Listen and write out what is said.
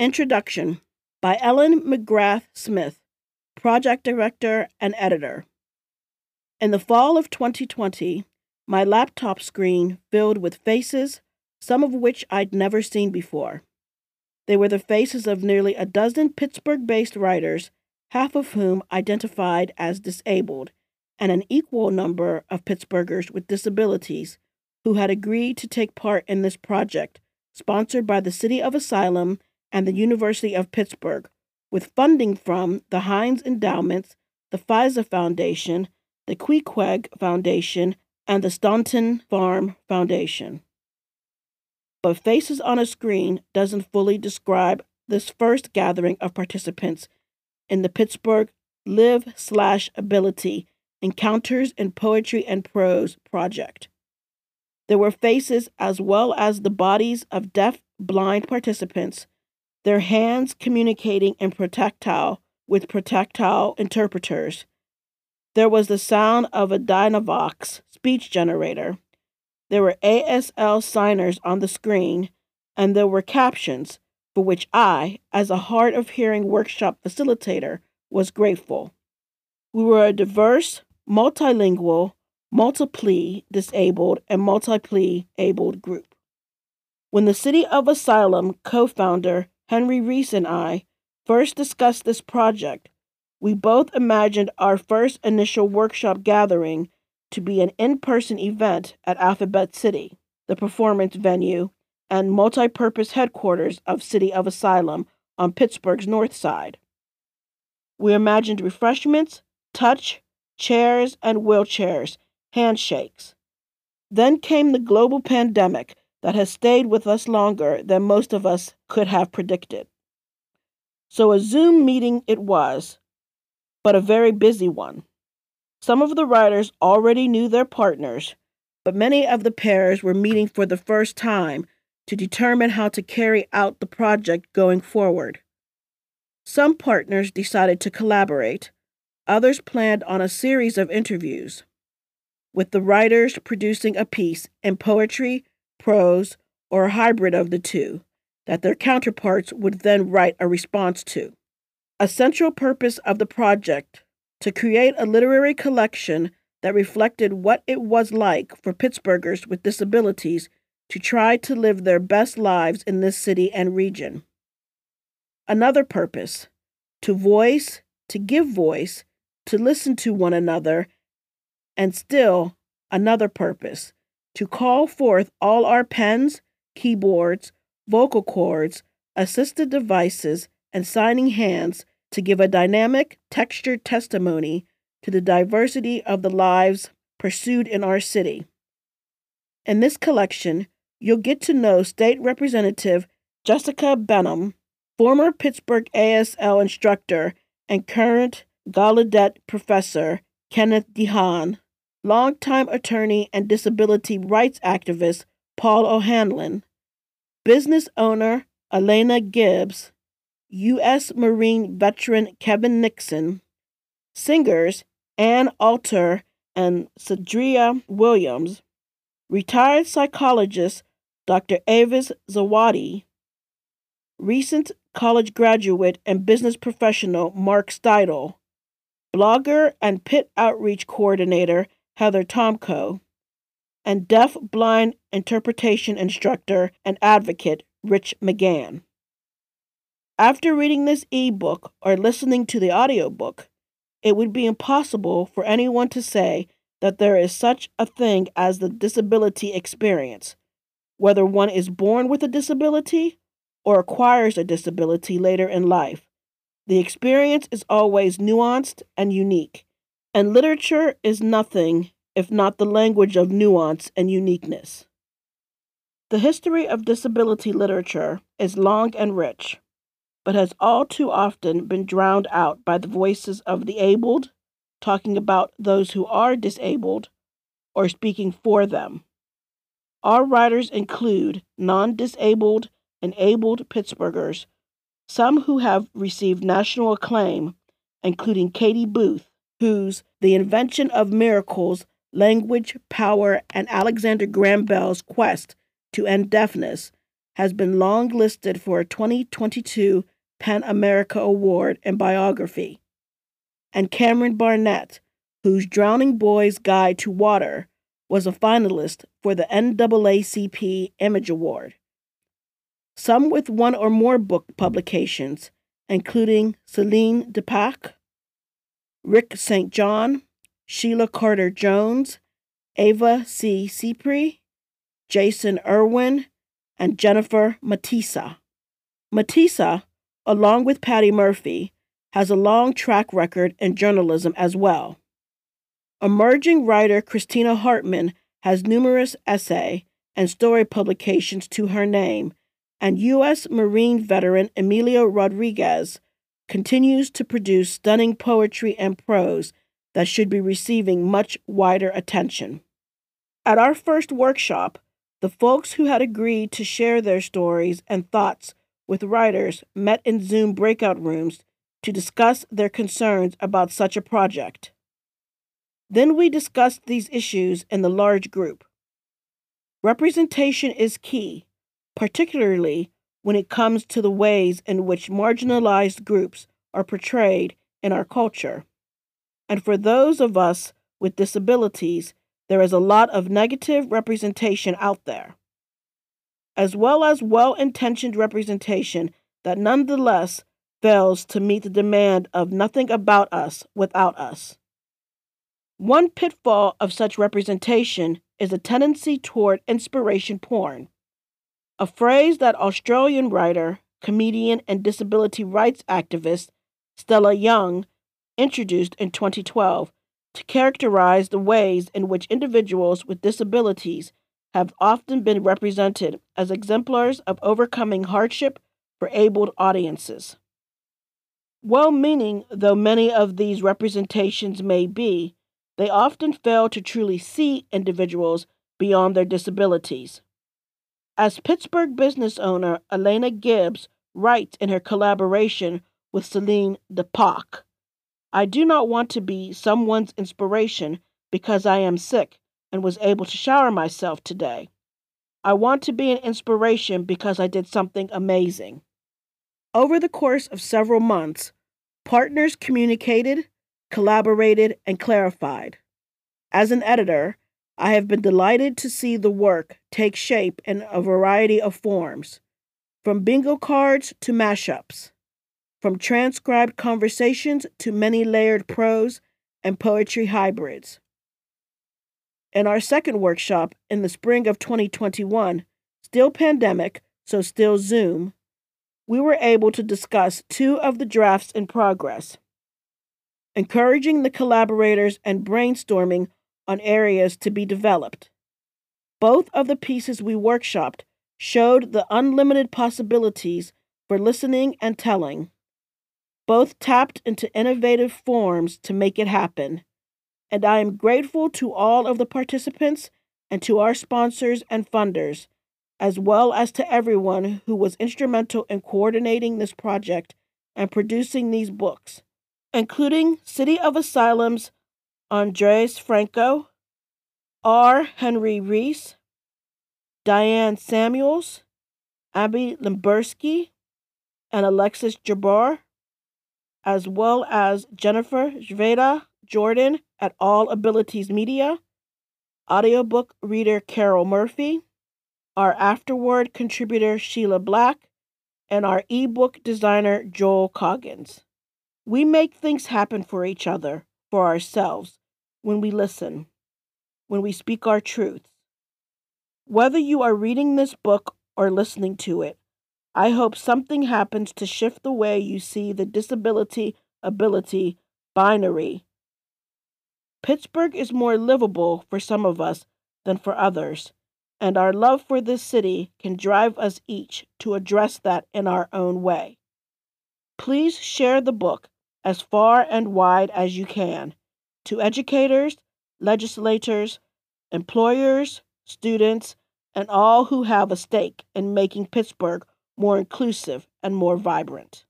Introduction by Ellen McGrath Smith, Project Director and Editor. In the fall of 2020, my laptop screen filled with faces, some of which I'd never seen before. They were the faces of nearly a dozen Pittsburgh based writers, half of whom identified as disabled, and an equal number of Pittsburghers with disabilities who had agreed to take part in this project, sponsored by the City of Asylum and the University of Pittsburgh, with funding from the Heinz Endowments, the FISA Foundation, the Queequeg Foundation, and the Staunton Farm Foundation. But Faces on a Screen doesn't fully describe this first gathering of participants in the Pittsburgh Live Slash Ability Encounters in Poetry and Prose project. There were faces as well as the bodies of deaf blind participants their hands communicating in protactile with protactile interpreters. There was the sound of a Dynavox speech generator. There were ASL signers on the screen, and there were captions, for which I, as a hard of hearing workshop facilitator, was grateful. We were a diverse, multilingual, multiply disabled, and multiply abled group. When the City of Asylum co founder Henry Reese and I first discussed this project, we both imagined our first initial workshop gathering to be an in person event at Alphabet City, the performance venue and multi purpose headquarters of City of Asylum on Pittsburgh's north side. We imagined refreshments, touch, chairs, and wheelchairs, handshakes. Then came the global pandemic that has stayed with us longer than most of us could have predicted. So, a Zoom meeting it was, but a very busy one. Some of the writers already knew their partners, but many of the pairs were meeting for the first time to determine how to carry out the project going forward. Some partners decided to collaborate, others planned on a series of interviews, with the writers producing a piece in poetry, prose, or a hybrid of the two that their counterparts would then write a response to. A central purpose of the project to create a literary collection that reflected what it was like for Pittsburghers with disabilities to try to live their best lives in this city and region. Another purpose to voice, to give voice, to listen to one another, and still another purpose to call forth all our pens, keyboards, vocal cords, assisted devices, and signing hands to give a dynamic, textured testimony to the diversity of the lives pursued in our city. In this collection, you'll get to know State Representative Jessica Benham, former Pittsburgh ASL instructor and current Gallaudet professor Kenneth DeHaan, longtime attorney and disability rights activist Paul O'Hanlon, business owner Elena Gibbs, U.S. Marine veteran Kevin Nixon, singers Ann Alter and Sadria Williams, retired psychologist Dr. Avis Zawadi, recent college graduate and business professional Mark Steidel, blogger and Pitt outreach coordinator Heather Tomko, and deaf blind interpretation instructor and advocate Rich McGann. After reading this ebook or listening to the audiobook, it would be impossible for anyone to say that there is such a thing as the disability experience, whether one is born with a disability or acquires a disability later in life. The experience is always nuanced and unique, and literature is nothing if not the language of nuance and uniqueness. The history of disability literature is long and rich, but has all too often been drowned out by the voices of the abled, talking about those who are disabled, or speaking for them. Our writers include non disabled and abled Pittsburghers, some who have received national acclaim, including Katie Booth, whose The Invention of Miracles Language, Power, and Alexander Graham Bell's Quest to End Deafness has been long listed for a 2022 PEN America Award in biography. And Cameron Barnett, whose Drowning Boy's Guide to Water was a finalist for the NAACP Image Award. Some with one or more book publications, including Celine Dupach, Rick St. John, Sheila Carter Jones, Ava C. Cipri, Jason Irwin, and Jennifer Matesa. Matesa, along with Patty Murphy, has a long track record in journalism as well. Emerging writer Christina Hartman has numerous essay and story publications to her name, and U.S. Marine veteran Emilio Rodriguez continues to produce stunning poetry and prose that should be receiving much wider attention. At our first workshop, the folks who had agreed to share their stories and thoughts with writers met in Zoom breakout rooms to discuss their concerns about such a project. Then we discussed these issues in the large group. Representation is key, particularly when it comes to the ways in which marginalized groups are portrayed in our culture. And for those of us with disabilities, there is a lot of negative representation out there, as well as well intentioned representation that nonetheless fails to meet the demand of nothing about us without us. One pitfall of such representation is a tendency toward inspiration porn, a phrase that Australian writer, comedian, and disability rights activist Stella Young introduced in 2012 to characterize the ways in which individuals with disabilities have often been represented as exemplars of overcoming hardship for abled audiences. Well meaning though many of these representations may be, they often fail to truly see individuals beyond their disabilities. As Pittsburgh business owner Elena Gibbs writes in her collaboration with Celine Dupach, I do not want to be someone's inspiration because I am sick and was able to shower myself today. I want to be an inspiration because I did something amazing. Over the course of several months, partners communicated, collaborated, and clarified. As an editor, I have been delighted to see the work take shape in a variety of forms, from bingo cards to mashups, from transcribed conversations to many layered prose and poetry hybrids. In our second workshop in the spring of 2021, still pandemic, so still Zoom, we were able to discuss two of the drafts in progress encouraging the collaborators and brainstorming on areas to be developed. Both of the pieces we workshopped showed the unlimited possibilities for listening and telling. Both tapped into innovative forms to make it happen, and I am grateful to all of the participants and to our sponsors and funders, as well as to everyone who was instrumental in coordinating this project and producing these books including City of Asylums Andres Franco, R. Henry Reese, Diane Samuels, Abby Limbersky, and Alexis Jabbar, as well as Jennifer Szweda Jordan at All Abilities Media, audiobook reader Carol Murphy, our afterward contributor Sheila Black, and our ebook designer Joel Coggins. We make things happen for each other, for ourselves, when we listen, when we speak our truths. Whether you are reading this book or listening to it, I hope something happens to shift the way you see the disability ability binary. Pittsburgh is more livable for some of us than for others, and our love for this city can drive us each to address that in our own way. Please share the book as far and wide as you can to educators, legislators, employers, students, and all who have a stake in making Pittsburgh more inclusive and more vibrant.